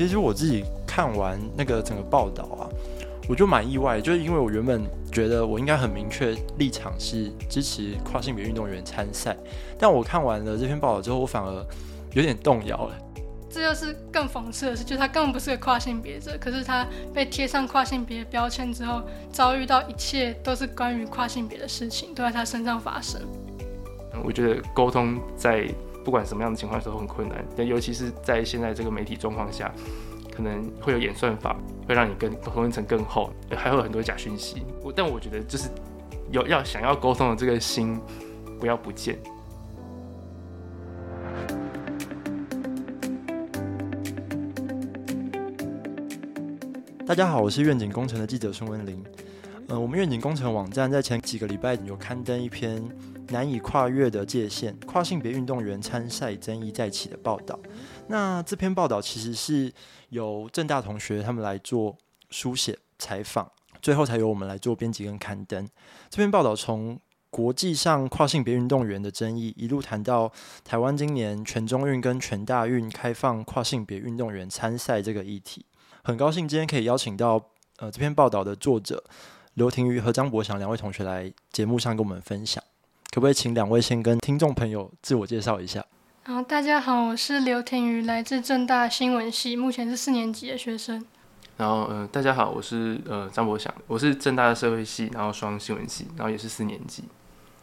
其实我自己看完那个整个报道啊，我就蛮意外，就是因为我原本觉得我应该很明确立场是支持跨性别运动员参赛，但我看完了这篇报道之后，我反而有点动摇了。这就是更讽刺的是，就是他根本不是个跨性别者，可是他被贴上跨性别标签之后，遭遇到一切都是关于跨性别的事情都在他身上发生。我觉得沟通在不管什么样的情况都很困难，但尤其是在现在这个媒体状况下，可能会有演算法会让你跟沟通层更厚，还会有很多假讯息。但我觉得就是有要想要沟通的这个心不要不见。大家好，我是愿景工程的记者孙文林。呃，我们愿景工程网站在前几个礼拜有刊登一篇难以跨越的界限，跨性别运动员参赛争议再起的报道。那这篇报道其实是由正大同学他们来做书写采访，最后才由我们来做编辑跟刊登。这篇报道从国际上跨性别运动员的争议，一路谈到台湾今年全中运跟全大运开放跨性别运动员参赛这个议题。很高兴今天可以邀请到呃这篇报道的作者刘庭瑜和张博祥两位同学来节目上跟我们分享，可不可以请两位先跟听众朋友自我介绍一下？好，大家好，我是刘庭瑜，来自正大新闻系，目前是四年级的学生。然后呃大家好，我是呃张博祥，我是正大的社会系，然后双新闻系，然后也是四年级。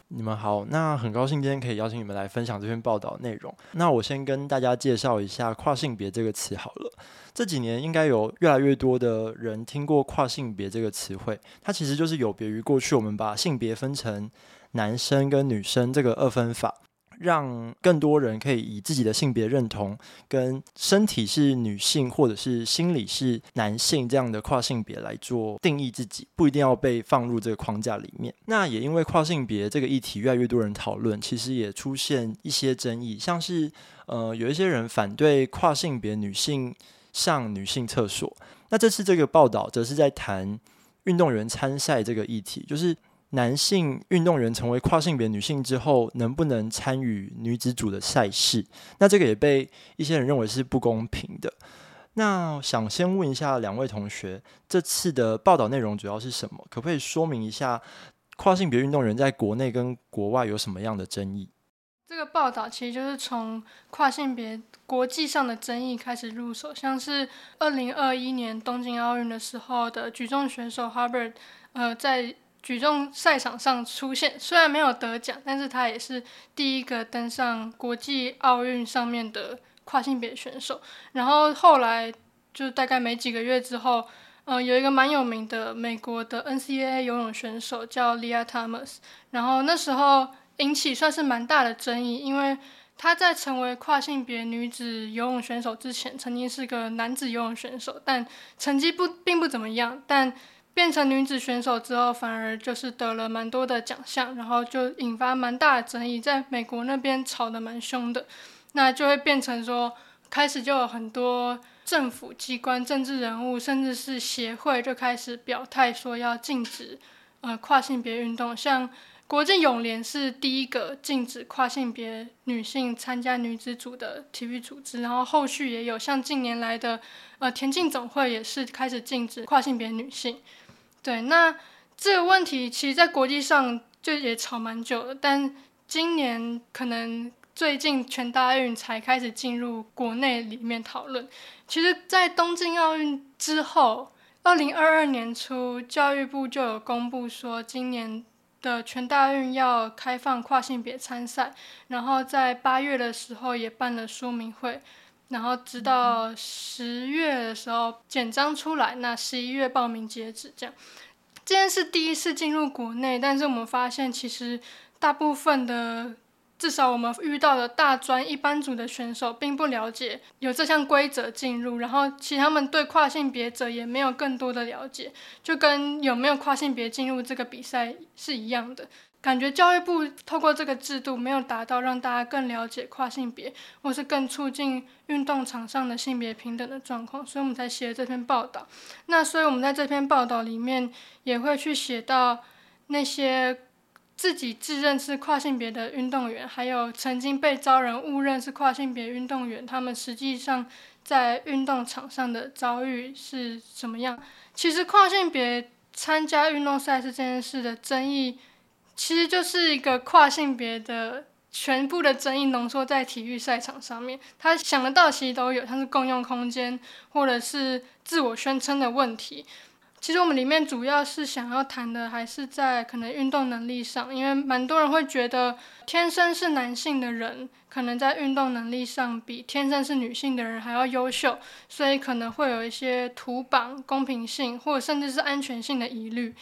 你们好，那很高兴今天可以邀请你们来分享这篇报道内容。那我先跟大家介绍一下跨性别这个词好了。这几年应该有越来越多的人听过跨性别这个词汇，它其实就是有别于过去我们把性别分成男生跟女生这个二分法。让更多人可以以自己的性别认同跟身体是女性或者是心理是男性这样的跨性别来做定义自己，不一定要被放入这个框架里面。那也因为跨性别这个议题越来越多人讨论，其实也出现一些争议，像是呃有一些人反对跨性别女性上女性厕所。那这次这个报道则是在谈运动员参赛这个议题，就是。男性运动员成为跨性别女性之后，能不能参与女子组的赛事？那这个也被一些人认为是不公平的。那想先问一下两位同学，这次的报道内容主要是什么？可不可以说明一下跨性别运动员在国内跟国外有什么样的争议？这个报道其实就是从跨性别国际上的争议开始入手，像是二零二一年东京奥运的时候的举重选手 Harvard 呃，在举重赛场上出现，虽然没有得奖，但是他也是第一个登上国际奥运上面的跨性别选手。然后后来就大概没几个月之后，呃，有一个蛮有名的美国的 NCAA 游泳选手叫 Lia Thomas，然后那时候引起算是蛮大的争议，因为他在成为跨性别女子游泳选手之前，曾经是个男子游泳选手，但成绩不并不怎么样，但。变成女子选手之后，反而就是得了蛮多的奖项，然后就引发蛮大的争议，在美国那边吵得蛮凶的，那就会变成说，开始就有很多政府机关、政治人物，甚至是协会就开始表态说要禁止呃跨性别运动，像。国际泳联是第一个禁止跨性别女性参加女子组的体育组织，然后后续也有像近年来的呃田径总会也是开始禁止跨性别女性。对，那这个问题其实，在国际上就也吵蛮久了，但今年可能最近全大运才开始进入国内里面讨论。其实，在东京奥运之后，二零二二年初，教育部就有公布说，今年。的全大运要开放跨性别参赛，然后在八月的时候也办了说明会，然后直到十月的时候简章出来，那十一月报名截止。这样，这件事第一次进入国内，但是我们发现其实大部分的。至少我们遇到的大专一般组的选手并不了解有这项规则进入，然后其实他们对跨性别者也没有更多的了解，就跟有没有跨性别进入这个比赛是一样的。感觉教育部透过这个制度没有达到让大家更了解跨性别，或是更促进运动场上的性别平等的状况，所以我们才写了这篇报道。那所以我们在这篇报道里面也会去写到那些。自己自认是跨性别的运动员，还有曾经被遭人误认是跨性别运动员，他们实际上在运动场上的遭遇是怎么样。其实跨性别参加运动赛事这件事的争议，其实就是一个跨性别的全部的争议浓缩在体育赛场上面。他想得到其实都有，像是共用空间，或者是自我宣称的问题。其实我们里面主要是想要谈的，还是在可能运动能力上，因为蛮多人会觉得天生是男性的人，可能在运动能力上比天生是女性的人还要优秀，所以可能会有一些图榜公平性或者甚至是安全性的疑虑。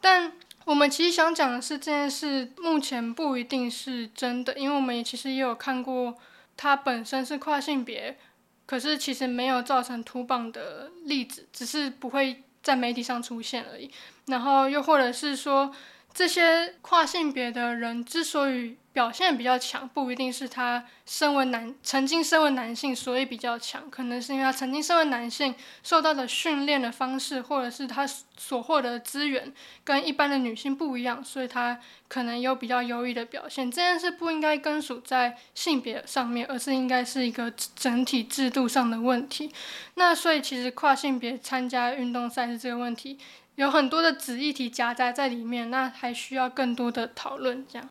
但我们其实想讲的是，这件事目前不一定是真的，因为我们也其实也有看过他本身是跨性别，可是其实没有造成图榜的例子，只是不会。在媒体上出现而已，然后又或者是说，这些跨性别的人之所以表现比较强，不一定是他身为男曾经身为男性所以比较强，可能是因为他曾经身为男性受到的训练的方式，或者是他所获得的资源跟一般的女性不一样，所以他可能有比较优异的表现。这件事不应该根属在性别上面，而是应该是一个整体制度上的问题。那所以其实跨性别参加运动赛事这个问题，有很多的子议题夹杂在里面，那还需要更多的讨论。这样。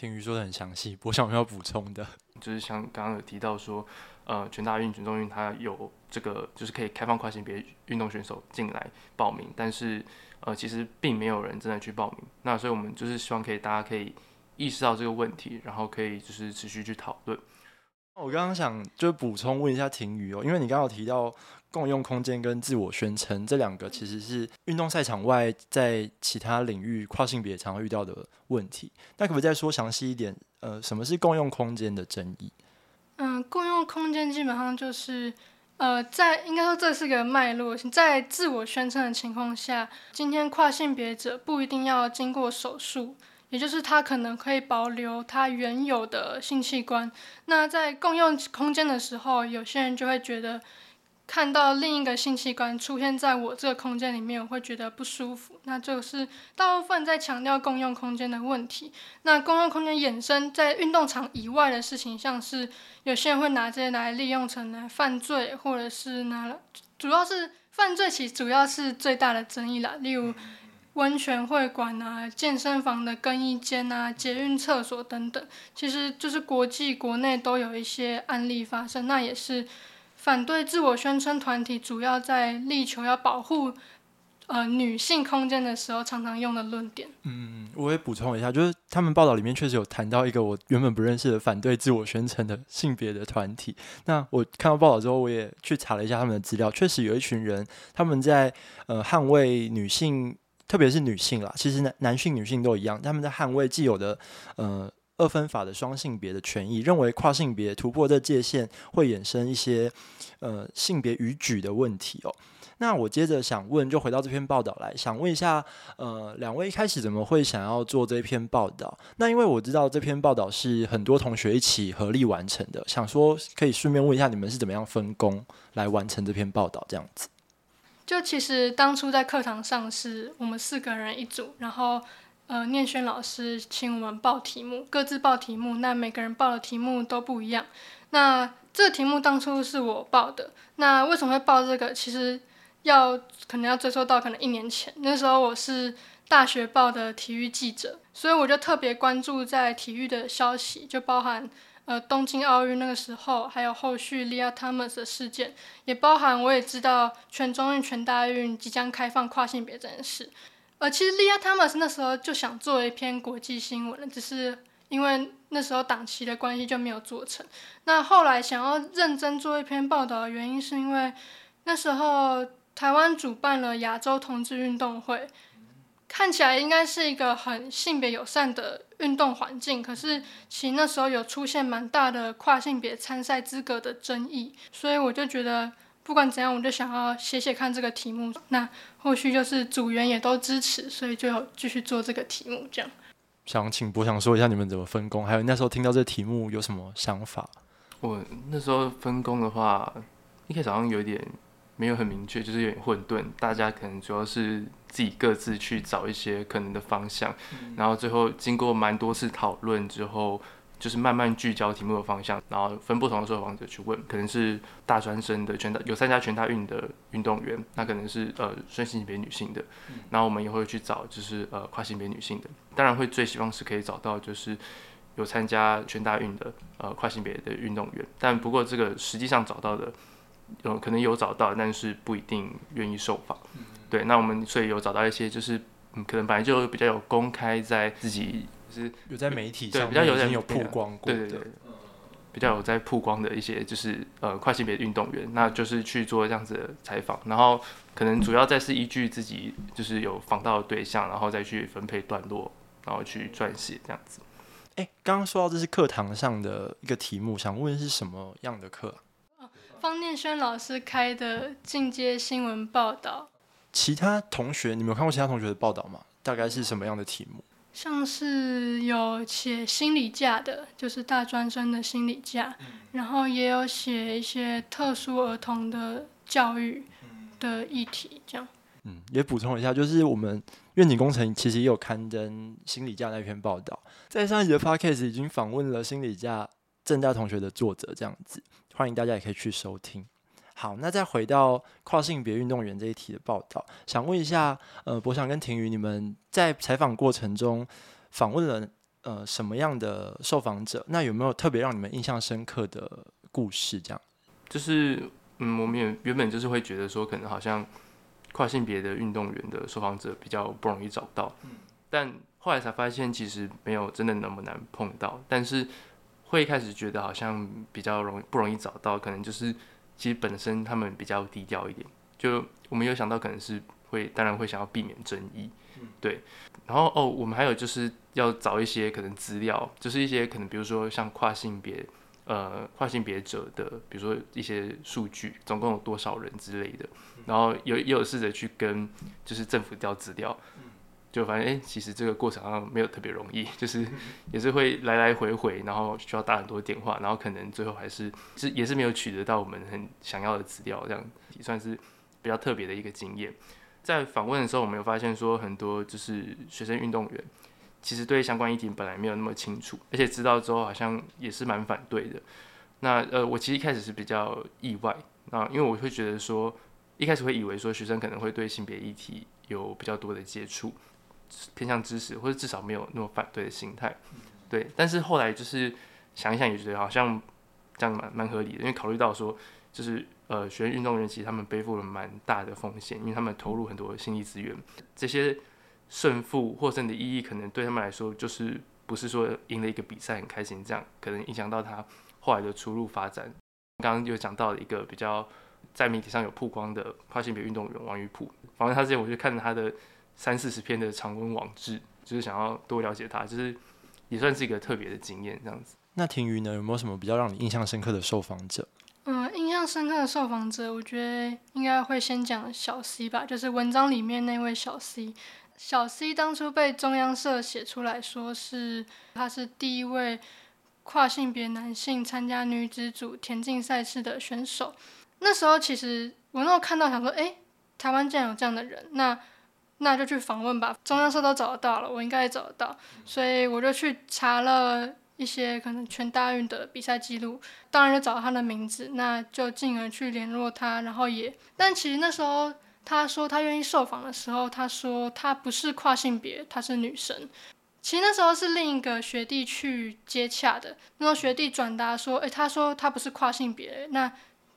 听鱼说的很详细，我想要补充的，就是像刚刚有提到说，呃，全大运、全中运它有这个，就是可以开放跨性别运动选手进来报名，但是呃，其实并没有人真的去报名。那所以我们就是希望可以大家可以意识到这个问题，然后可以就是持续去讨论。我刚刚想就补充问一下婷宇哦，因为你刚刚有提到。共用空间跟自我宣称这两个其实是运动赛场外在其他领域跨性别常遇到的问题。那可不可以再说详细一点？呃，什么是共用空间的争议？嗯，共用空间基本上就是呃，在应该说这是个脉络，在自我宣称的情况下，今天跨性别者不一定要经过手术，也就是他可能可以保留他原有的性器官。那在共用空间的时候，有些人就会觉得。看到另一个性器官出现在我这个空间里面，我会觉得不舒服。那就是大部分在强调共用空间的问题。那共用空间衍生在运动场以外的事情，像是有些人会拿这些来利用成来犯罪，或者是拿了，主要是犯罪，其实主要是最大的争议啦。例如温泉会馆啊、健身房的更衣间啊、捷运厕所等等，其实就是国际国内都有一些案例发生。那也是。反对自我宣称团体主要在力求要保护呃女性空间的时候，常常用的论点。嗯，我也补充一下，就是他们报道里面确实有谈到一个我原本不认识的反对自我宣称的性别的团体。那我看到报道之后，我也去查了一下他们的资料，确实有一群人他们在呃捍卫女性，特别是女性啦，其实男男性女性都一样，他们在捍卫既有的呃。二分法的双性别的权益，认为跨性别突破这界限会衍生一些呃性别逾矩的问题哦。那我接着想问，就回到这篇报道来，想问一下，呃，两位一开始怎么会想要做这篇报道？那因为我知道这篇报道是很多同学一起合力完成的，想说可以顺便问一下，你们是怎么样分工来完成这篇报道？这样子，就其实当初在课堂上是我们四个人一组，然后。呃，念轩老师请我们报题目，各自报题目。那每个人报的题目都不一样。那这个题目当初是我报的。那为什么会报这个？其实要可能要追溯到可能一年前，那时候我是大学报的体育记者，所以我就特别关注在体育的消息，就包含呃东京奥运那个时候，还有后续利亚汤姆斯的事件，也包含我也知道全中运、全大运即将开放跨性别这件事。呃，其实利亚汤姆斯那时候就想做一篇国际新闻了，只是因为那时候档期的关系就没有做成。那后来想要认真做一篇报道的原因，是因为那时候台湾主办了亚洲同志运动会，看起来应该是一个很性别友善的运动环境，可是其实那时候有出现蛮大的跨性别参赛资格的争议，所以我就觉得。不管怎样，我就想要写写看这个题目。那后续就是组员也都支持，所以就继续做这个题目。这样，想请博想说一下你们怎么分工，还有那时候听到这题目有什么想法？我那时候分工的话，一开始好像有点没有很明确，就是有点混沌。大家可能主要是自己各自去找一些可能的方向，然后最后经过蛮多次讨论之后，就是慢慢聚焦题目的方向，然后分不同的受访者去问，可能是大专生的全大有参加全大运的运动员，那可能是呃顺性别女性的，然后我们也会去找就是呃跨性别女性的，当然会最希望是可以找到就是有参加全大运的呃跨性别的运动员，但不过这个实际上找到的有可能有找到，但是不一定愿意受访，对，那我们所以有找到一些就是嗯可能本来就比较有公开在自己。就是有在媒体对上比较有在面已经有曝光过的，对对对，比较有在曝光的一些就是呃跨性别运动员，那就是去做这样子的采访，然后可能主要再是依据自己就是有访到的对象，然后再去分配段落，然后去撰写这样子。哎，刚刚说到这是课堂上的一个题目，想问是什么样的课啊？方念轩老师开的进阶新闻报道，其他同学，你们有看过其他同学的报道吗？大概是什么样的题目？像是有写心理假的，就是大专生的心理假，然后也有写一些特殊儿童的教育的议题，这样。嗯，也补充一下，就是我们愿景工程其实也有刊登心理假那篇报道，在上一集的 podcast 已经访问了心理假正大同学的作者，这样子，欢迎大家也可以去收听。好，那再回到跨性别运动员这一题的报道，想问一下，呃，博翔跟婷宇，你们在采访过程中访问了呃什么样的受访者？那有没有特别让你们印象深刻的故事？这样，就是嗯，我们也原本就是会觉得说，可能好像跨性别的运动员的受访者比较不容易找到，但后来才发现其实没有真的那么难碰到，但是会开始觉得好像比较容易不容易找到，可能就是。其实本身他们比较低调一点，就我们有想到可能是会，当然会想要避免争议，对。然后哦，我们还有就是要找一些可能资料，就是一些可能比如说像跨性别，呃，跨性别者的，比如说一些数据，总共有多少人之类的。然后有也有试着去跟就是政府调资料。就发现，哎，其实这个过程好像没有特别容易，就是也是会来来回回，然后需要打很多电话，然后可能最后还是是也是没有取得到我们很想要的资料，这样也算是比较特别的一个经验。在访问的时候，我们有发现说，很多就是学生运动员，其实对相关议题本来没有那么清楚，而且知道之后好像也是蛮反对的。那呃，我其实一开始是比较意外，那因为我会觉得说，一开始会以为说学生可能会对性别议题有比较多的接触。偏向支持，或者至少没有那么反对的心态，对。但是后来就是想一想，也觉得好像这样蛮蛮合理的，因为考虑到说，就是呃，学运动员其实他们背负了蛮大的风险，因为他们投入很多心力资源，这些胜负获胜的意义，可能对他们来说就是不是说赢了一个比赛很开心，这样可能影响到他后来的出路发展。刚刚有讲到了一个比较在媒体上有曝光的跨性别运动员王玉普，反正他之前我就看着他的。三四十篇的长文网志，就是想要多了解他，就是也算是一个特别的经验这样子。那婷瑜呢，有没有什么比较让你印象深刻的受访者？嗯，印象深刻的受访者，我觉得应该会先讲小 C 吧，就是文章里面那位小 C。小 C 当初被中央社写出来说是他是第一位跨性别男性参加女子组田径赛事的选手。那时候其实我那时候看到想说，哎，台湾竟然有这样的人，那。那就去访问吧，中央社都找得到了，我应该也找得到，所以我就去查了一些可能全大运的比赛记录，当然就找到他的名字，那就进而去联络他，然后也，但其实那时候他说他愿意受访的时候，他说他不是跨性别，他是女生，其实那时候是另一个学弟去接洽的，那时候学弟转达说，诶，他说他不是跨性别，那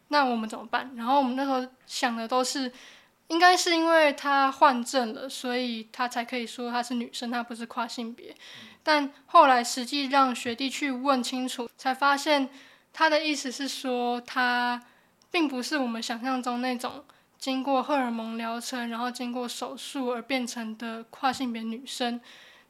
那我们怎么办？然后我们那时候想的都是。应该是因为他换证了，所以他才可以说她是女生，她不是跨性别。但后来实际让学弟去问清楚，才发现他的意思是说，他并不是我们想象中那种经过荷尔蒙疗程，然后经过手术而变成的跨性别女生。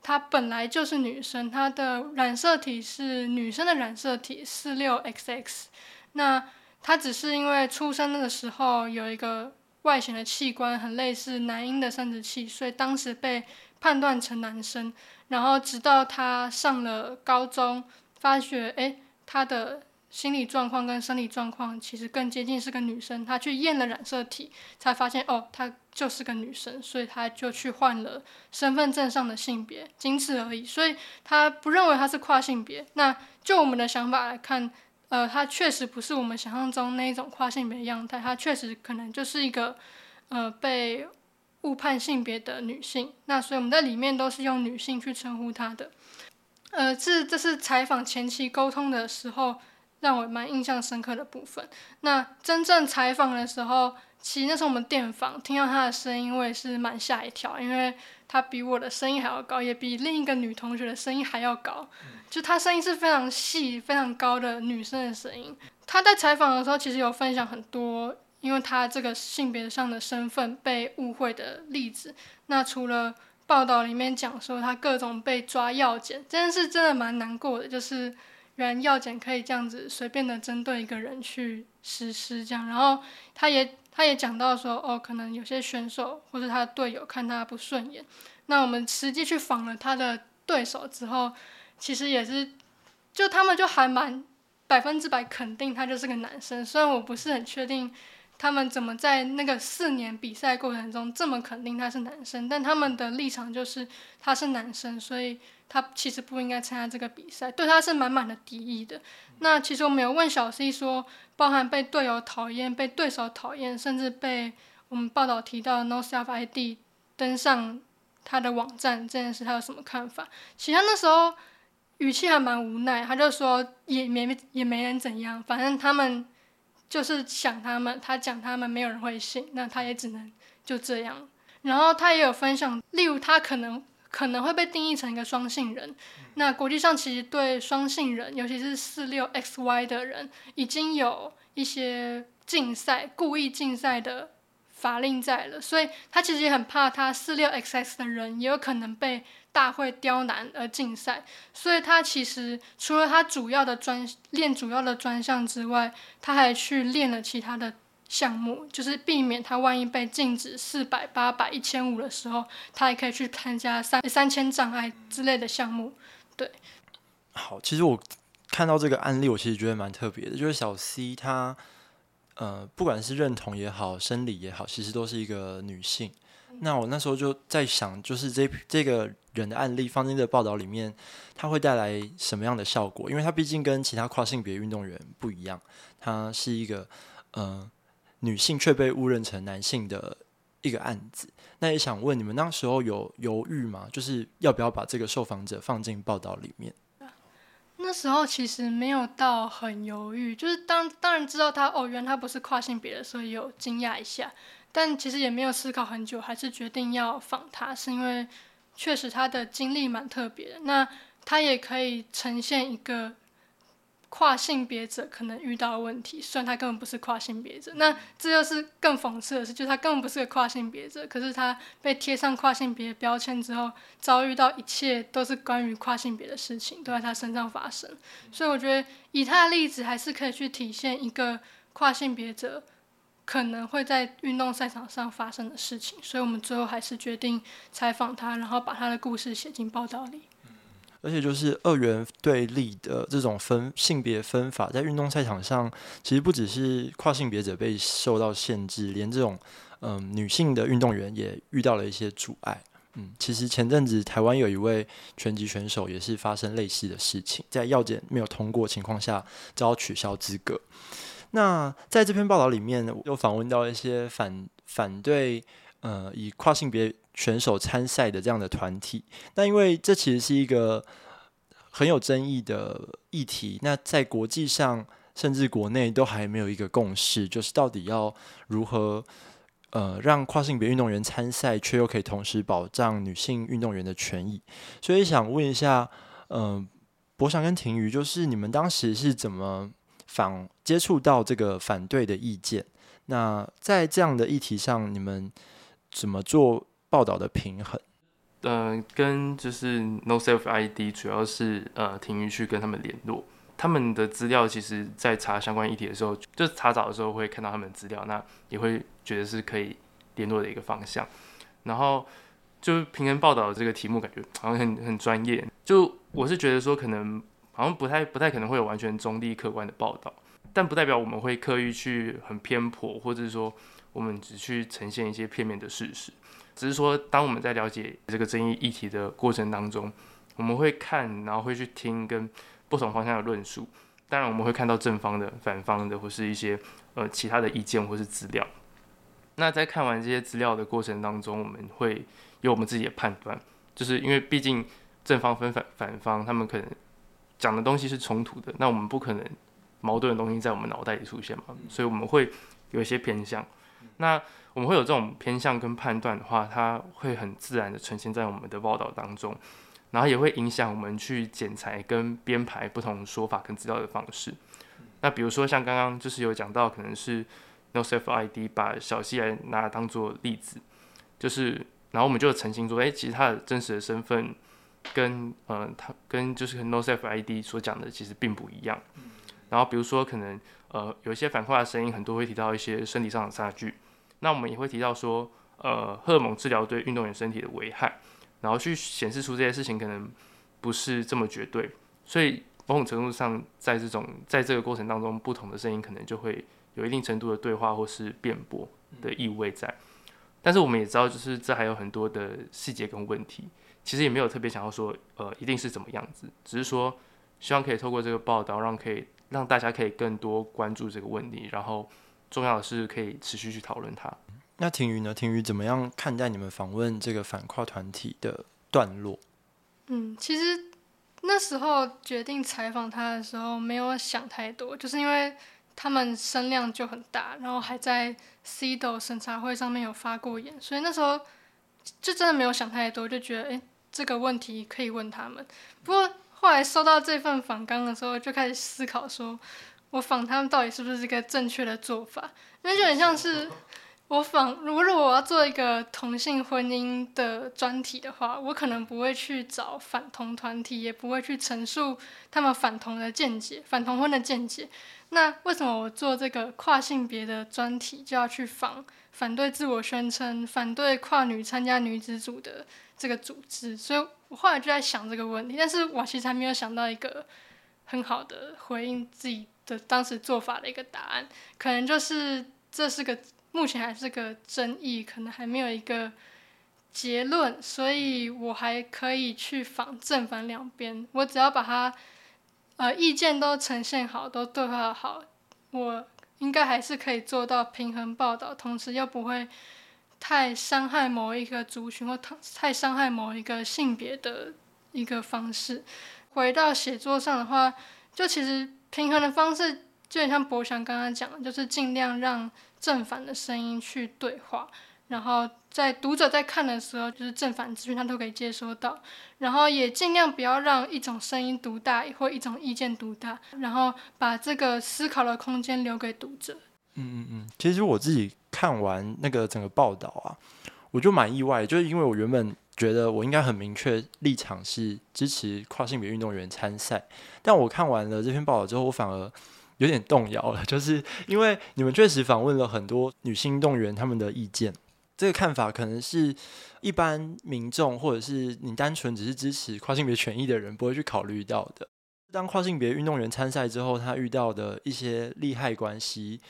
她本来就是女生，她的染色体是女生的染色体四六 XX。那她只是因为出生的时候有一个。外显的器官很类似男婴的生殖器，所以当时被判断成男生。然后直到他上了高中，发觉哎，他的心理状况跟生理状况其实更接近是个女生，他去验了染色体，才发现哦，她就是个女生，所以他就去换了身份证上的性别，仅此而已。所以他不认为他是跨性别。那就我们的想法来看，呃，她确实不是我们想象中那一种跨性别的样态，她确实可能就是一个呃被误判性别的女性。那所以我们在里面都是用女性去称呼她的。呃，这这是采访前期沟通的时候。让我蛮印象深刻的部分。那真正采访的时候，其实那时候我们电访，听到她的声音，我也是蛮吓一跳，因为他比我的声音还要高，也比另一个女同学的声音还要高。就他声音是非常细、非常高的女生的声音。他在采访的时候，其实有分享很多，因为他这个性别上的身份被误会的例子。那除了报道里面讲说他各种被抓药检，这件事真的蛮难过的，就是。原来药检可以这样子随便的针对一个人去实施这样，然后他也他也讲到说，哦，可能有些选手或者他的队友看他不顺眼，那我们实际去访了他的对手之后，其实也是，就他们就还蛮百分之百肯定他就是个男生，虽然我不是很确定。他们怎么在那个四年比赛过程中这么肯定他是男生？但他们的立场就是他是男生，所以他其实不应该参加这个比赛，对他是满满的敌意的。那其实我们有问小 C 说，包含被队友讨厌、被对手讨厌，甚至被我们报道提到 No Self ID 登上他的网站这件事，他有什么看法？其实他那时候语气还蛮无奈，他就说也没也没人怎样，反正他们。就是想他们，他讲他们，没有人会信，那他也只能就这样。然后他也有分享，例如他可能可能会被定义成一个双性人。那国际上其实对双性人，尤其是四六 XY 的人，已经有一些竞赛、故意竞赛的法令在了，所以他其实也很怕，他四六 XX 的人也有可能被。大会刁难而竞赛，所以他其实除了他主要的专练主要的专项之外，他还去练了其他的项目，就是避免他万一被禁止四百、八百、一千五的时候，他还可以去参加三三千障碍之类的项目。对，好，其实我看到这个案例，我其实觉得蛮特别的，就是小 C 他呃，不管是认同也好，生理也好，其实都是一个女性。那我那时候就在想，就是这这个人的案例放进这个报道里面，他会带来什么样的效果？因为他毕竟跟其他跨性别运动员不一样，他是一个呃女性却被误认成男性的一个案子。那也想问你们那时候有犹豫吗？就是要不要把这个受访者放进报道里面？那时候其实没有到很犹豫，就是当当然知道他哦，原来他不是跨性别的，所以有惊讶一下。但其实也没有思考很久，还是决定要访他，是因为确实他的经历蛮特别的。那他也可以呈现一个跨性别者可能遇到的问题，虽然他根本不是跨性别者。那这又是更讽刺的是，就是他根本不是个跨性别者，可是他被贴上跨性别标签之后，遭遇到一切都是关于跨性别的事情都在他身上发生。所以我觉得以他的例子，还是可以去体现一个跨性别者。可能会在运动赛场上发生的事情，所以我们最后还是决定采访他，然后把他的故事写进报道里。而且就是二元对立的这种分性别分法，在运动赛场上，其实不只是跨性别者被受到限制，连这种嗯女性的运动员也遇到了一些阻碍。嗯，其实前阵子台湾有一位拳击选手也是发生类似的事情，在药检没有通过情况下遭取消资格。那在这篇报道里面，又访问到一些反反对呃以跨性别选手参赛的这样的团体。那因为这其实是一个很有争议的议题，那在国际上甚至国内都还没有一个共识，就是到底要如何呃让跨性别运动员参赛，却又可以同时保障女性运动员的权益。所以想问一下，嗯，博翔跟婷瑜，就是你们当时是怎么？反接触到这个反对的意见，那在这样的议题上，你们怎么做报道的平衡？嗯，跟就是 No Self ID 主要是呃，停于去跟他们联络，他们的资料其实，在查相关议题的时候，就查找的时候会看到他们的资料，那也会觉得是可以联络的一个方向。然后就平衡报道的这个题目，感觉好像很很专业。就我是觉得说，可能好像不太不太可能会有完全中立客观的报道，但不代表我们会刻意去很偏颇，或者是说我们只去呈现一些片面的事实。只是说，当我们在了解这个争议议题的过程当中，我们会看，然后会去听跟不同方向的论述。当然，我们会看到正方的、反方的，或是一些呃其他的意见或是资料。那在看完这些资料的过程当中，我们会有我们自己的判断，就是因为毕竟正方分反反方，他们可能讲的东西是冲突的，那我们不可能矛盾的东西在我们脑袋里出现嘛，所以我们会有一些偏向。那我们会有这种偏向跟判断的话，它会很自然的呈现在我们的报道当中，然后也会影响我们去剪裁跟编排不同说法跟资料的方式。那比如说像刚刚就是有讲到，可能是 No Self ID 把小西来拿当做例子，就是然后我们就澄清说，哎，其实他的真实的身份跟呃他跟就是 No Self ID 所讲的其实并不一样。然后比如说可能呃有一些反话的声音，很多会提到一些身体上的差距。那我们也会提到说，呃，荷尔蒙治疗对运动员身体的危害，然后去显示出这些事情可能不是这么绝对，所以某种程度上，在这种在这个过程当中，不同的声音可能就会有一定程度的对话或是辩驳的意味在。但是我们也知道，就是这还有很多的细节跟问题，其实也没有特别想要说，呃，一定是怎么样子，只是说希望可以透过这个报道，让可以让大家可以更多关注这个问题，然后。重要的是可以持续去讨论它。那婷瑜呢？婷瑜怎么样看待你们访问这个反跨团体的段落？嗯，其实那时候决定采访他的时候，没有想太多，就是因为他们声量就很大，然后还在 CDO 审查会上面有发过言，所以那时候就真的没有想太多，就觉得哎，这个问题可以问他们。不过后来收到这份访纲的时候，就开始思考说。我访他们到底是不是一个正确的做法？因为就很像是我访，如果我要做一个同性婚姻的专题的话，我可能不会去找反同团体，也不会去陈述他们反同的见解、反同婚的见解。那为什么我做这个跨性别的专题就要去访反对自我宣称、反对跨女参加女子组的这个组织？所以我后来就在想这个问题，但是我其实还没有想到一个很好的回应自己。的当时做法的一个答案，可能就是这是个目前还是个争议，可能还没有一个结论，所以我还可以去访正反两边，我只要把它呃意见都呈现好，都对话好，我应该还是可以做到平衡报道，同时又不会太伤害某一个族群或太伤害某一个性别的一个方式。回到写作上的话，就其实。平衡的方式，就很像博翔刚刚讲的，就是尽量让正反的声音去对话，然后在读者在看的时候，就是正反资讯他都可以接收到，然后也尽量不要让一种声音独大或一种意见独大，然后把这个思考的空间留给读者。嗯嗯嗯，其实我自己看完那个整个报道啊，我就蛮意外，就是因为我原本。觉得我应该很明确立场是支持跨性别运动员参赛，但我看完了这篇报道之后，我反而有点动摇了，就是因为你们确实访问了很多女性运动员，他们的意见，这个看法可能是一般民众或者是你单纯只是支持跨性别权益的人不会去考虑到的。当跨性别运动员参赛之后，他遇到的一些利害关系，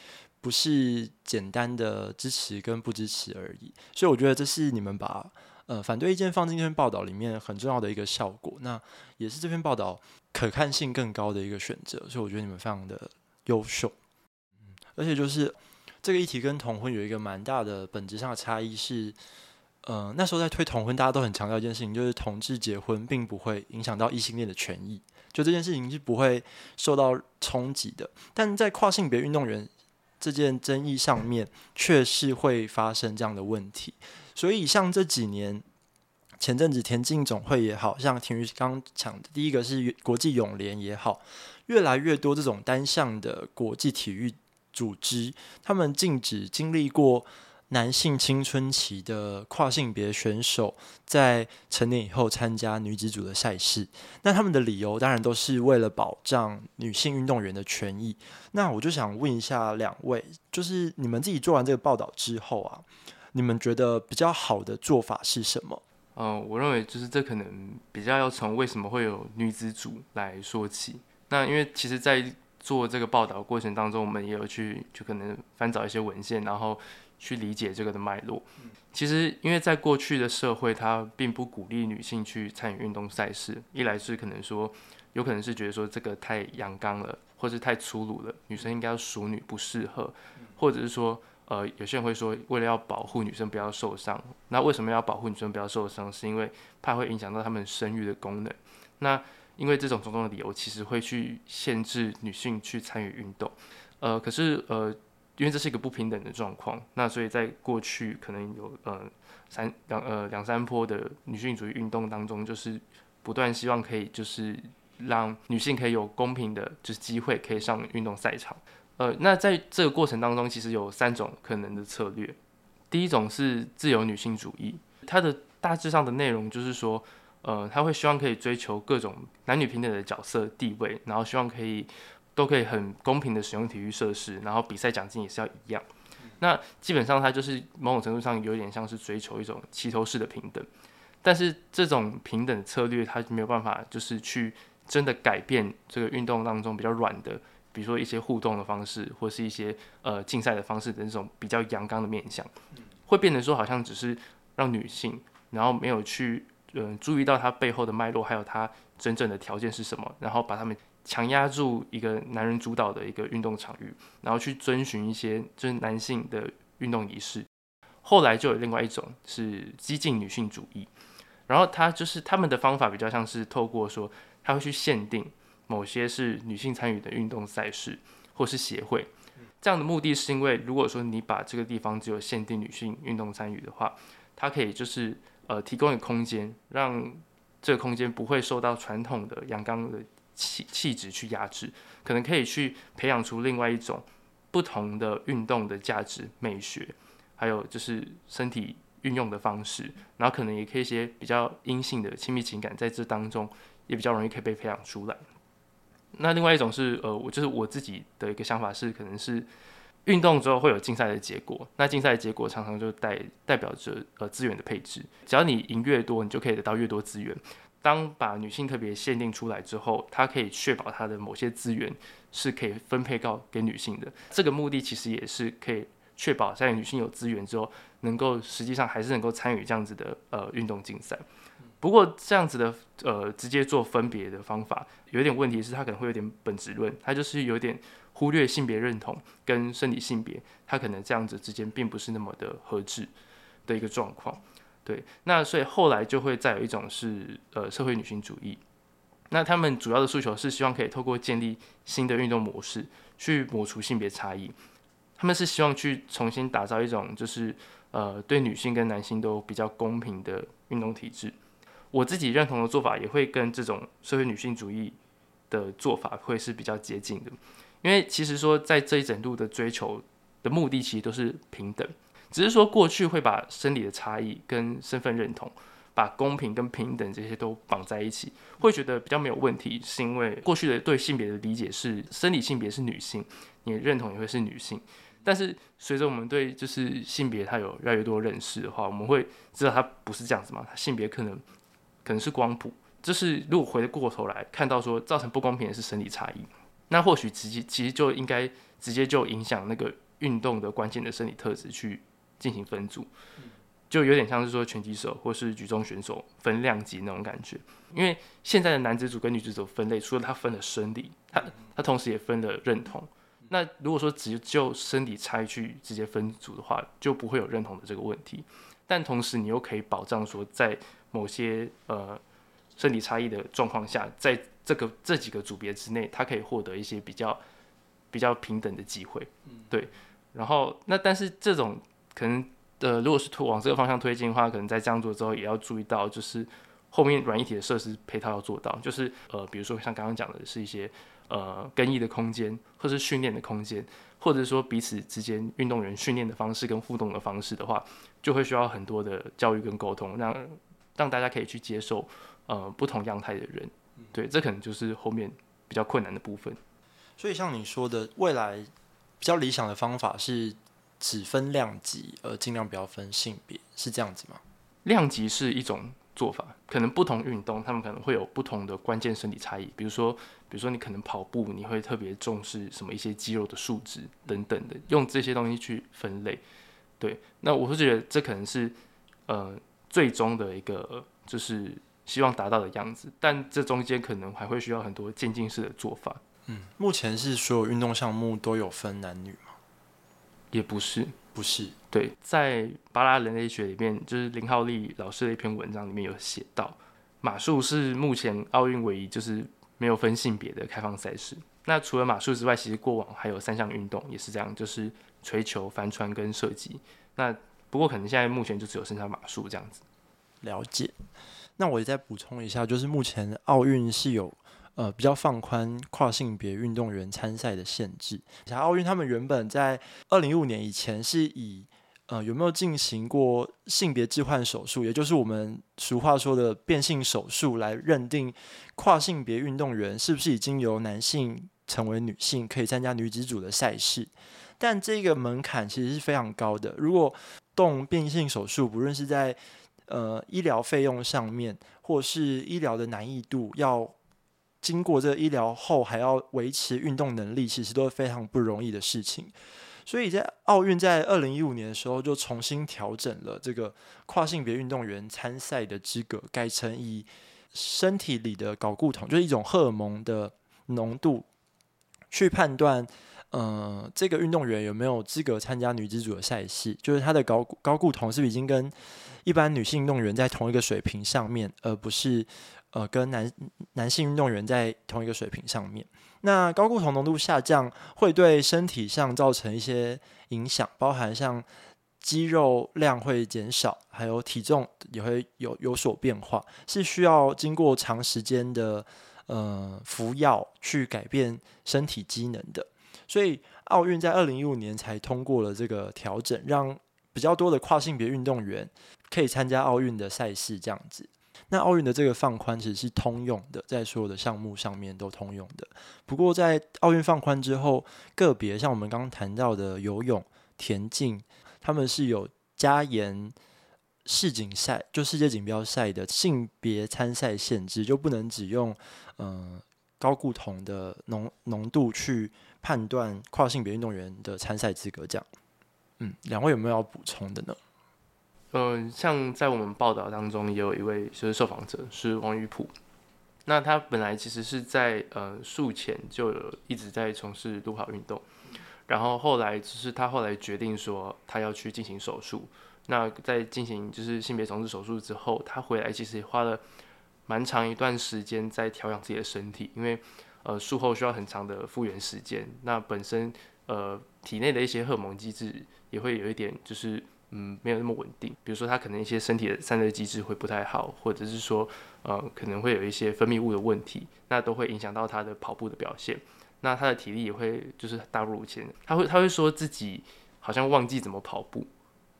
不是简单的支持跟不支持而已，所以我觉得这是你们把。呃，反对意见放进这篇报道里面很重要的一个效果，那也是这篇报道可看性更高的一个选择，所以我觉得你们非常的优秀。嗯，而且就是这个议题跟同婚有一个蛮大的本质上的差异是，呃，那时候在推同婚，大家都很强调一件事情，就是同志结婚并不会影响到异性恋的权益，就这件事情是不会受到冲击的。但在跨性别运动员这件争议上面，确实会发生这样的问题。所以，像这几年，前阵子田径总会也好像田瑜刚讲的，第一个是国际泳联也好，越来越多这种单项的国际体育组织，他们禁止经历过男性青春期的跨性别选手在成年以后参加女子组的赛事。那他们的理由当然都是为了保障女性运动员的权益。那我就想问一下两位，就是你们自己做完这个报道之后啊？你们觉得比较好的做法是什么？嗯，我认为就是这可能比较要从为什么会有女子组来说起。那因为其实，在做这个报道过程当中，我们也有去就可能翻找一些文献，然后去理解这个的脉络。其实，因为在过去的社会，它并不鼓励女性去参与运动赛事。一来是可能说，有可能是觉得说这个太阳刚了，或是太粗鲁了，女生应该要淑女，不适合，或者是说。呃，有些人会说，为了要保护女生不要受伤，那为什么要保护女生不要受伤？是因为怕会影响到她们生育的功能。那因为这种种种的理由，其实会去限制女性去参与运动。呃，可是呃，因为这是一个不平等的状况，那所以在过去可能有呃三两呃两三波的女性主义运动当中，就是不断希望可以就是让女性可以有公平的就是机会可以上运动赛场。呃，那在这个过程当中，其实有三种可能的策略。第一种是自由女性主义，它的大致上的内容就是说，呃，他会希望可以追求各种男女平等的角色地位，然后希望可以都可以很公平的使用体育设施，然后比赛奖金也是要一样。那基本上它就是某种程度上有点像是追求一种齐头式的平等，但是这种平等策略它没有办法就是去真的改变这个运动当中比较软的。比如说一些互动的方式，或是一些呃竞赛的方式的那种比较阳刚的面相，会变成说好像只是让女性，然后没有去嗯注意到它背后的脉络，还有它真正的条件是什么，然后把他们强压住一个男人主导的一个运动场域，然后去遵循一些就是男性的运动仪式。后来就有另外一种是激进女性主义，然后他就是他们的方法比较像是透过说他会去限定。某些是女性参与的运动赛事，或是协会，这样的目的是因为，如果说你把这个地方只有限定女性运动参与的话，它可以就是呃提供一个空间，让这个空间不会受到传统的阳刚的气气质去压制，可能可以去培养出另外一种不同的运动的价值、美学，还有就是身体运用的方式，然后可能也可以一些比较阴性的亲密情感在这当中也比较容易可以被培养出来。那另外一种是，呃，我就是我自己的一个想法是，可能是运动之后会有竞赛的结果。那竞赛的结果常常就代代表着呃资源的配置。只要你赢越多，你就可以得到越多资源。当把女性特别限定出来之后，它可以确保它的某些资源是可以分配到给女性的。这个目的其实也是可以确保在女性有资源之后，能够实际上还是能够参与这样子的呃运动竞赛。不过这样子的呃直接做分别的方法有点问题，是它可能会有点本质论，它就是有点忽略性别认同跟生理性别，它可能这样子之间并不是那么的合致的一个状况。对，那所以后来就会再有一种是呃社会女性主义，那他们主要的诉求是希望可以透过建立新的运动模式去抹除性别差异，他们是希望去重新打造一种就是呃对女性跟男性都比较公平的运动体制。我自己认同的做法也会跟这种社会女性主义的做法会是比较接近的，因为其实说在这一整路的追求的目的其实都是平等，只是说过去会把生理的差异跟身份认同，把公平跟平等这些都绑在一起，会觉得比较没有问题，是因为过去的对性别的理解是生理性别是女性，你认同也会是女性，但是随着我们对就是性别它有越来越多认识的话，我们会知道它不是这样子嘛，它性别可能。可能是光谱，就是如果回过头来看到说造成不公平的是生理差异，那或许直接其实就应该直接就影响那个运动的关键的生理特质去进行分组，就有点像是说拳击手或是举重选手分量级那种感觉。因为现在的男子组跟女子组分类，除了他分了生理，他他同时也分了认同。那如果说只就生理差异去直接分组的话，就不会有认同的这个问题。但同时你又可以保障说在某些呃生理差异的状况下，在这个这几个组别之内，他可以获得一些比较比较平等的机会，对。然后那但是这种可能呃，如果是推往这个方向推进的话，可能在这样做之后，也要注意到就是后面软一体的设施配套要做到，就是呃，比如说像刚刚讲的是一些呃更衣的空间，或是训练的空间，或者说彼此之间运动员训练的方式跟互动的方式的话，就会需要很多的教育跟沟通，让。让大家可以去接受，呃，不同样态的人，对，这可能就是后面比较困难的部分。所以像你说的，未来比较理想的方法是只分量级，而尽量不要分性别，是这样子吗？量级是一种做法。可能不同运动，他们可能会有不同的关键身体差异。比如说，比如说你可能跑步，你会特别重视什么一些肌肉的数值等等的，用这些东西去分类。对，那我是觉得这可能是呃最终的一个就是希望达到的样子，但这中间可能还会需要很多渐进式的做法。嗯，目前是所有运动项目都有分男女吗？也不是，不是。对，在巴拉人类学里面，就是林浩利老师的一篇文章里面有写到，马术是目前奥运唯一就是没有分性别的开放赛事。那除了马术之外，其实过往还有三项运动也是这样，就是锤球、帆船跟射击。那不过可能现在目前就只有剩下马术这样子。了解。那我也再补充一下，就是目前奥运是有。呃，比较放宽跨性别运动员参赛的限制。像奥运，他们原本在二零一五年以前是以呃有没有进行过性别置换手术，也就是我们俗话说的变性手术，来认定跨性别运动员是不是已经由男性成为女性，可以参加女子组的赛事。但这个门槛其实是非常高的。如果动变性手术，不论是在呃医疗费用上面，或是医疗的难易度，要经过这个医疗后，还要维持运动能力，其实都是非常不容易的事情。所以在奥运在二零一五年的时候，就重新调整了这个跨性别运动员参赛的资格，改成以身体里的睾固酮，就是一种荷尔蒙的浓度，去判断，呃，这个运动员有没有资格参加女子组的赛事，就是他的睾睾固酮是不是已经跟一般女性运动员在同一个水平上面，而不是。呃，跟男男性运动员在同一个水平上面，那高固酮浓度下降会对身体上造成一些影响，包含像肌肉量会减少，还有体重也会有有所变化，是需要经过长时间的呃服药去改变身体机能的。所以奥运在二零一五年才通过了这个调整，让比较多的跨性别运动员可以参加奥运的赛事，这样子。那奥运的这个放宽其实是通用的，在所有的项目上面都通用的。不过在奥运放宽之后，个别像我们刚刚谈到的游泳、田径，他们是有加严世锦赛，就世界锦标赛的性别参赛限制，就不能只用嗯高固酮的浓浓度去判断跨性别运动员的参赛资格。这样，嗯，两位有没有要补充的呢？嗯，像在我们报道当中，也有一位就是受访者是王玉普，那他本来其实是在呃术前就有一直在从事路跑运动，然后后来就是他后来决定说他要去进行手术，那在进行就是性别重置手术之后，他回来其实也花了蛮长一段时间在调养自己的身体，因为呃术后需要很长的复原时间，那本身呃体内的一些荷尔蒙机制也会有一点就是。嗯，没有那么稳定。比如说，他可能一些身体的散热机制会不太好，或者是说，呃，可能会有一些分泌物的问题，那都会影响到他的跑步的表现。那他的体力也会就是大不如前。他会他会说自己好像忘记怎么跑步，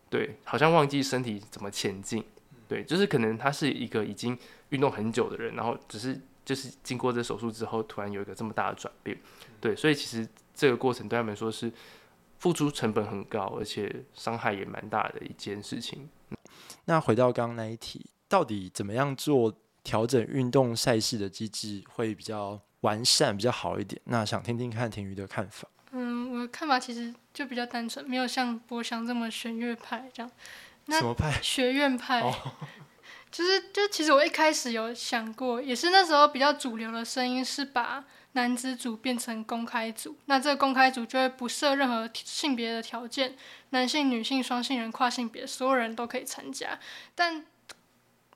对，好像忘记身体怎么前进，对，就是可能他是一个已经运动很久的人，然后只是就是经过这手术之后，突然有一个这么大的转变，对，所以其实这个过程对他们说是。付出成本很高，而且伤害也蛮大的一件事情。那回到刚刚那一题，到底怎么样做调整运动赛事的机制会比较完善、比较好一点？那想听听看田瑜的看法。嗯，我的看法其实就比较单纯，没有像博翔这么弦乐派这样。那什么派？学院派。就是，就其实我一开始有想过，也是那时候比较主流的声音是把。男子组变成公开组，那这个公开组就会不设任何性别的条件，男性、女性、双性人、跨性别，所有人都可以参加。但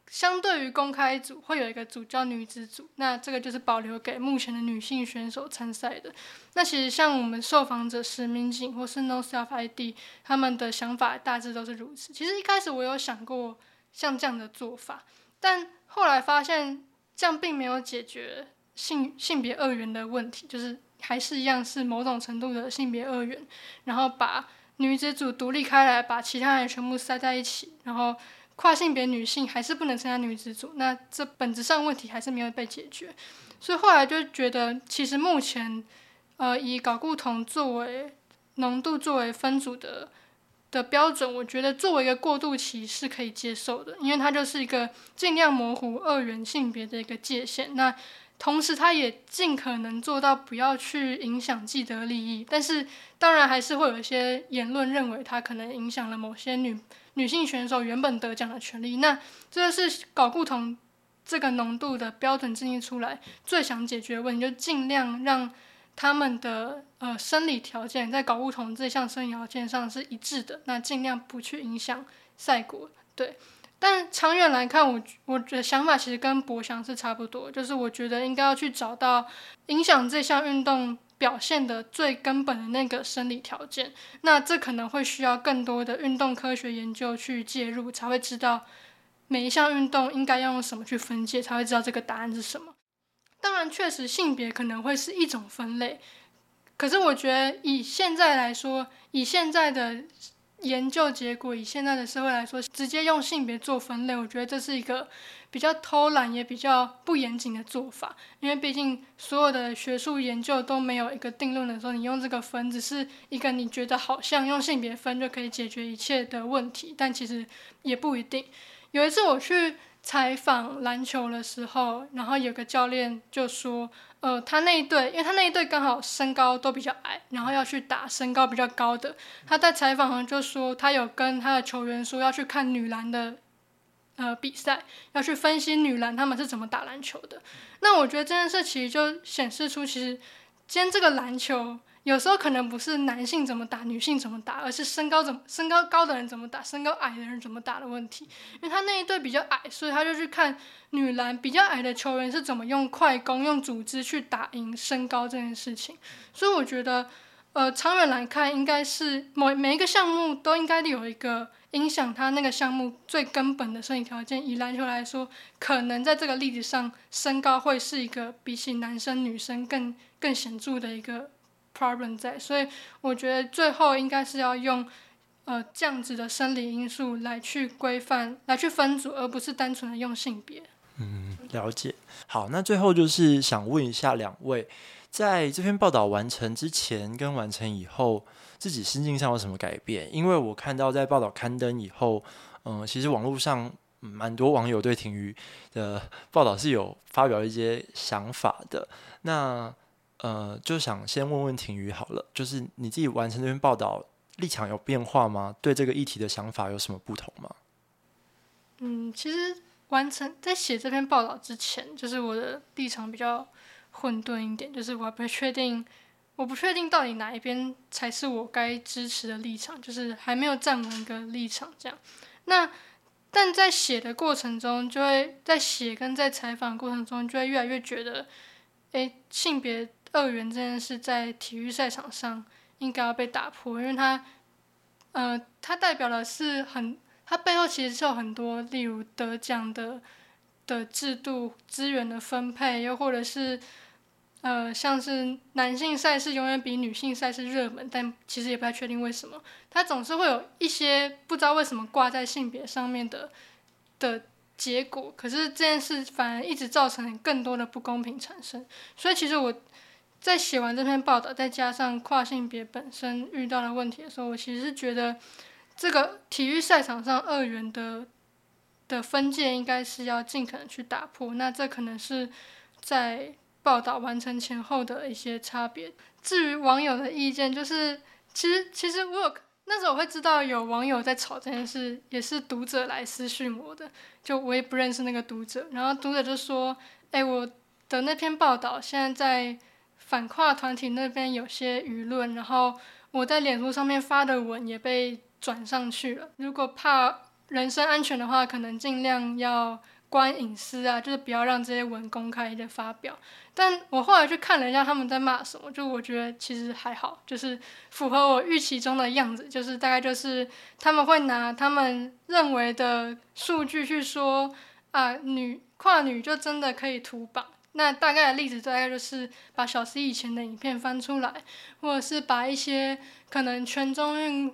相对于公开组，会有一个组叫女子组，那这个就是保留给目前的女性选手参赛的。那其实像我们受访者石明景或是 No Self ID，他们的想法大致都是如此。其实一开始我有想过像这样的做法，但后来发现这样并没有解决。性性别二元的问题，就是还是一样是某种程度的性别二元，然后把女子组独立开来，把其他人全部塞在一起，然后跨性别女性还是不能参加女子组，那这本质上问题还是没有被解决，所以后来就觉得，其实目前，呃，以睾固酮作为浓度作为分组的的标准，我觉得作为一个过渡期是可以接受的，因为它就是一个尽量模糊二元性别的一个界限。那同时，他也尽可能做到不要去影响既得利益。但是，当然还是会有一些言论认为他可能影响了某些女女性选手原本得奖的权利。那这是搞不同这个浓度的标准制定出来最想解决的问题，就尽量让。他们的呃生理条件在搞不同这项生理条件上是一致的，那尽量不去影响赛果。对，但长远来看，我我的想法其实跟博翔是差不多，就是我觉得应该要去找到影响这项运动表现的最根本的那个生理条件。那这可能会需要更多的运动科学研究去介入，才会知道每一项运动应该要用什么去分界，才会知道这个答案是什么。当然，确实性别可能会是一种分类，可是我觉得以现在来说，以现在的研究结果，以现在的社会来说，直接用性别做分类，我觉得这是一个比较偷懒也比较不严谨的做法。因为毕竟所有的学术研究都没有一个定论的时候，你用这个分只是一个你觉得好像用性别分就可以解决一切的问题，但其实也不一定。有一次我去。采访篮球的时候，然后有个教练就说，呃，他那一队，因为他那一队刚好身高都比较矮，然后要去打身高比较高的。他在采访上就说，他有跟他的球员说要去看女篮的，呃，比赛，要去分析女篮他们是怎么打篮球的。那我觉得这件事其实就显示出，其实今天这个篮球。有时候可能不是男性怎么打，女性怎么打，而是身高怎么身高高的人怎么打，身高矮的人怎么打的问题。因为他那一队比较矮，所以他就去看女篮比较矮的球员是怎么用快攻、用组织去打赢身高这件事情。所以我觉得，呃，长远来看，应该是每每一个项目都应该有一个影响他那个项目最根本的生理条件。以篮球来说，可能在这个例子上，身高会是一个比起男生女生更更显著的一个。Problem 在，所以我觉得最后应该是要用呃这样子的生理因素来去规范、来去分组，而不是单纯的用性别。嗯，了解。好，那最后就是想问一下两位，在这篇报道完成之前跟完成以后，自己心境上有什么改变？因为我看到在报道刊登以后，嗯，其实网络上蛮多网友对体育的报道是有发表一些想法的。那呃，就想先问问婷宇好了，就是你自己完成这篇报道，立场有变化吗？对这个议题的想法有什么不同吗？嗯，其实完成在写这篇报道之前，就是我的立场比较混沌一点，就是我还不确定，我不确定到底哪一边才是我该支持的立场，就是还没有站稳一个立场这样。那但在写的过程中，就会在写跟在采访过程中，就会越来越觉得，哎，性别。二元这件事在体育赛场上应该要被打破，因为它，呃，它代表的是很，它背后其实是有很多，例如得奖的的制度、资源的分配，又或者是，呃，像是男性赛事永远比女性赛事热门，但其实也不太确定为什么，它总是会有一些不知道为什么挂在性别上面的的结果，可是这件事反而一直造成更多的不公平产生，所以其实我。在写完这篇报道，再加上跨性别本身遇到的问题的时候，我其实是觉得这个体育赛场上二元的的分界应该是要尽可能去打破。那这可能是在报道完成前后的一些差别。至于网友的意见，就是其实其实我有那时候我会知道有网友在吵这件事，也是读者来私讯我的，就我也不认识那个读者，然后读者就说：“哎，我的那篇报道现在在。”反跨团体那边有些舆论，然后我在脸书上面发的文也被转上去了。如果怕人身安全的话，可能尽量要关隐私啊，就是不要让这些文公开的发表。但我后来去看了一下他们在骂什么，就我觉得其实还好，就是符合我预期中的样子，就是大概就是他们会拿他们认为的数据去说啊，女跨女就真的可以图榜。那大概的例子大概就是把小 C 以前的影片翻出来，或者是把一些可能全中运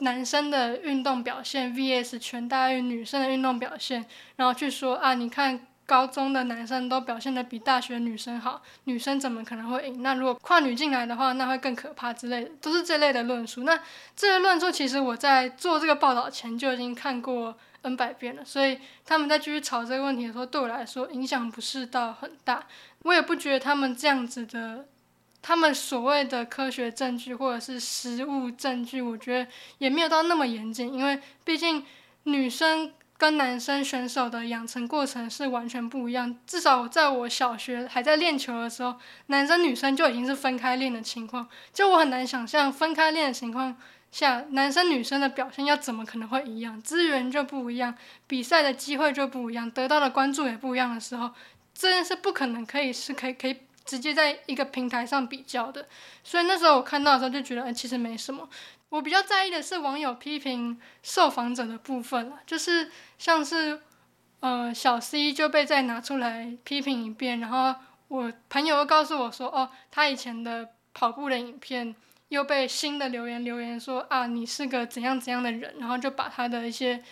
男生的运动表现 VS 全大运女生的运动表现，然后去说啊，你看高中的男生都表现得比大学女生好，女生怎么可能会赢？那如果跨女进来的话，那会更可怕之类的，都是这类的论述。那这些论述其实我在做这个报道前就已经看过 N 百遍了，所以他们在继续吵这个问题的时候，对我来说影响不是到很大。我也不觉得他们这样子的。他们所谓的科学证据或者是实物证据，我觉得也没有到那么严谨，因为毕竟女生跟男生选手的养成过程是完全不一样。至少在我小学还在练球的时候，男生女生就已经是分开练的情况，就我很难想象分开练的情况下，男生女生的表现要怎么可能会一样？资源就不一样，比赛的机会就不一样，得到的关注也不一样的时候，这件事不可能可以是可以可以。直接在一个平台上比较的，所以那时候我看到的时候就觉得，其实没什么。我比较在意的是网友批评受访者的部分了，就是像是，呃，小 C 就被再拿出来批评一遍，然后我朋友又告诉我说，哦，他以前的跑步的影片又被新的留言留言说，啊，你是个怎样怎样的人，然后就把他的一些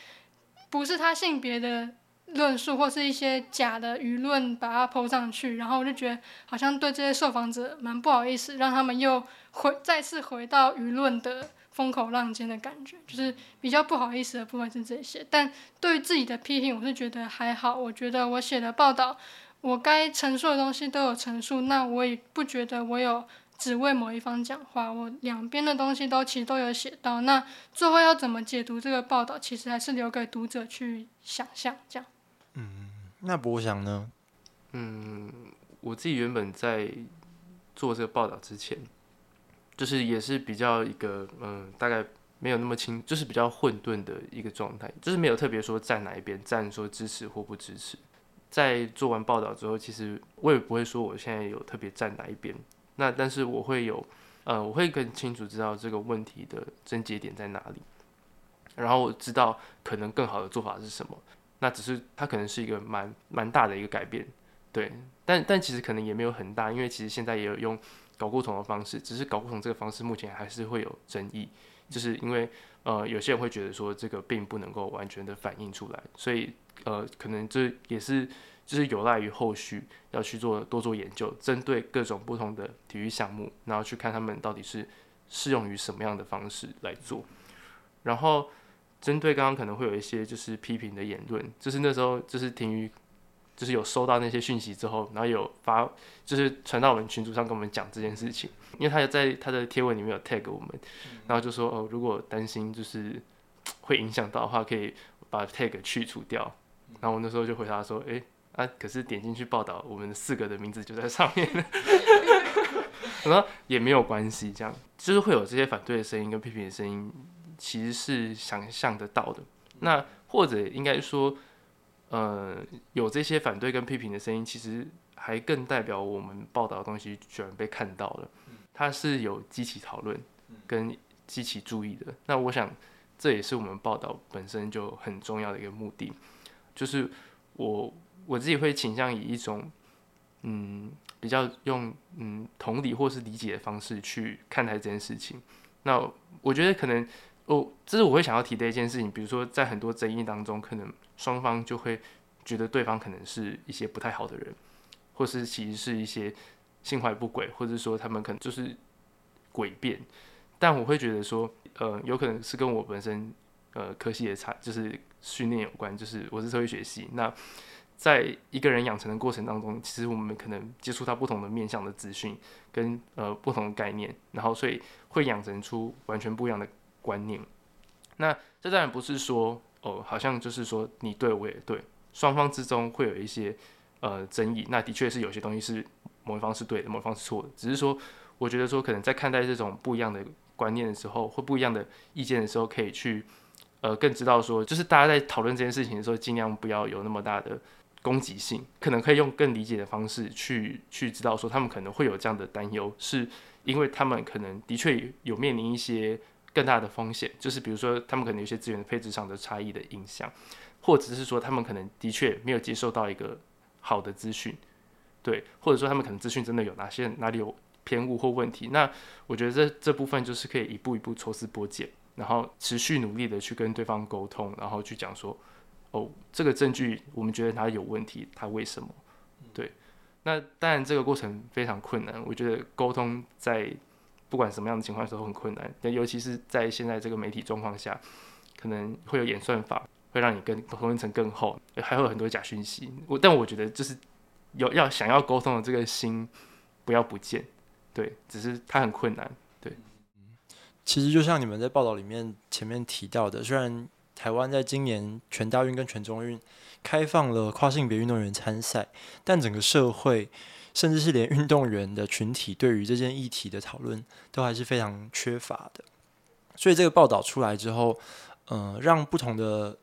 不是他性别的。论述或是一些假的舆论，把它抛上去，然后我就觉得好像对这些受访者蛮不好意思，让他们又回再次回到舆论的风口浪尖的感觉，就是比较不好意思的部分是这些。但对于自己的批评，我是觉得还好。我觉得我写的报道，我该陈述的东西都有陈述，那我也不觉得我有只为某一方讲话，我两边的东西都其实都有写到。那最后要怎么解读这个报道，其实还是留给读者去想象，这样。嗯，那博翔呢？嗯，我自己原本在做这个报道之前，就是也是比较一个嗯，大概没有那么清，就是比较混沌的一个状态，就是没有特别说站哪一边，站说支持或不支持。在做完报道之后，其实我也不会说我现在有特别站哪一边，那但是我会有，呃，我会更清楚知道这个问题的症结点在哪里，然后我知道可能更好的做法是什么。那只是它可能是一个蛮蛮大的一个改变，对，但但其实可能也没有很大，因为其实现在也有用搞不同的方式，只是搞不同这个方式目前还是会有争议，就是因为呃有些人会觉得说这个并不能够完全的反映出来，所以呃可能这也是就是有赖于后续要去做多做研究，针对各种不同的体育项目，然后去看他们到底是适用于什么样的方式来做，然后。针对刚刚可能会有一些就是批评的言论，就是那时候就是停于，就是有收到那些讯息之后，然后有发就是传到我们群组上跟我们讲这件事情，因为他在他的贴文里面有 tag 我们，然后就说哦，如果担心就是会影响到的话，可以把 tag 去除掉。然后我那时候就回答说，哎啊，可是点进去报道，我们四个的名字就在上面，我说也没有关系，这样就是会有这些反对的声音跟批评的声音。其实是想象得到的，那或者应该说，呃，有这些反对跟批评的声音，其实还更代表我们报道的东西居然被看到了，它是有激起讨论跟激起注意的。那我想，这也是我们报道本身就很重要的一个目的，就是我我自己会倾向以一种，嗯，比较用嗯同理或是理解的方式去看待这件事情。那我觉得可能。哦，这是我会想要提的一件事情。比如说，在很多争议当中，可能双方就会觉得对方可能是一些不太好的人，或是其实是一些心怀不轨，或者说他们可能就是诡辩。但我会觉得说，呃，有可能是跟我本身呃科系的差，就是训练有关。就是我是社会学系，那在一个人养成的过程当中，其实我们可能接触到不同的面向的资讯跟呃不同的概念，然后所以会养成出完全不一样的。观念，那这当然不是说哦，好像就是说你对我也对，双方之中会有一些呃争议。那的确是有些东西是某一方是对的，某一方是错的。只是说，我觉得说可能在看待这种不一样的观念的时候，或不一样的意见的时候，可以去呃更知道说，就是大家在讨论这件事情的时候，尽量不要有那么大的攻击性，可能可以用更理解的方式去去知道说，他们可能会有这样的担忧，是因为他们可能的确有面临一些。更大的风险就是，比如说他们可能有些资源配置上的差异的影响，或者是说他们可能的确没有接受到一个好的资讯，对，或者说他们可能资讯真的有哪些哪里有偏误或问题。那我觉得这这部分就是可以一步一步抽丝剥茧，然后持续努力的去跟对方沟通，然后去讲说，哦，这个证据我们觉得它有问题，它为什么？对，那当然这个过程非常困难，我觉得沟通在不管什么样的情况时候很困难，但尤其是在现在这个媒体状况下，可能会有演算法会让你跟同层更厚，还会有很多假讯息。我但我觉得就是有要想要沟通的这个心不要不见，对，只是它很困难。对其实就像你们在报道里面前面提到的，虽然台湾在今年全大运跟全中运开放了跨性别运动员参赛，但整个社会甚至是连运动员的群体对于这件议题的讨论都还是非常缺乏的。所以这个报道出来之后，嗯，让不同的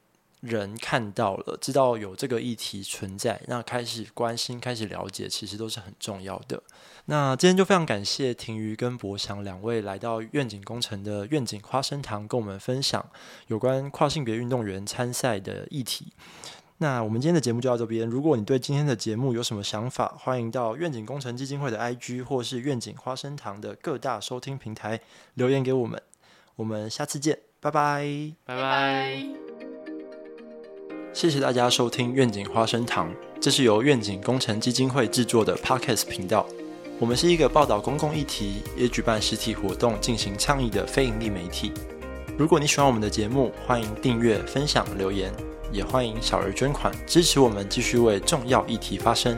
人看到了，知道有这个议题存在，那开始关心、开始了解，其实都是很重要的。那今天就非常感谢庭瑜跟博祥两位来到愿景工程的愿景花生堂，跟我们分享有关跨性别运动员参赛的议题。那我们今天的节目就到这边。如果你对今天的节目有什么想法，欢迎到愿景工程基金会的 IG 或是愿景花生堂的各大收听平台留言给我们。我们下次见，拜拜，拜拜。谢谢大家收听愿景花生堂，这是由愿景工程基金会制作的 Podcast 频道。我们是一个报道公共议题，也举办实体活动进行倡议的非营利媒体。如果你喜欢我们的节目，欢迎订阅、分享、留言，也欢迎小额捐款支持我们，继续为重要议题发声。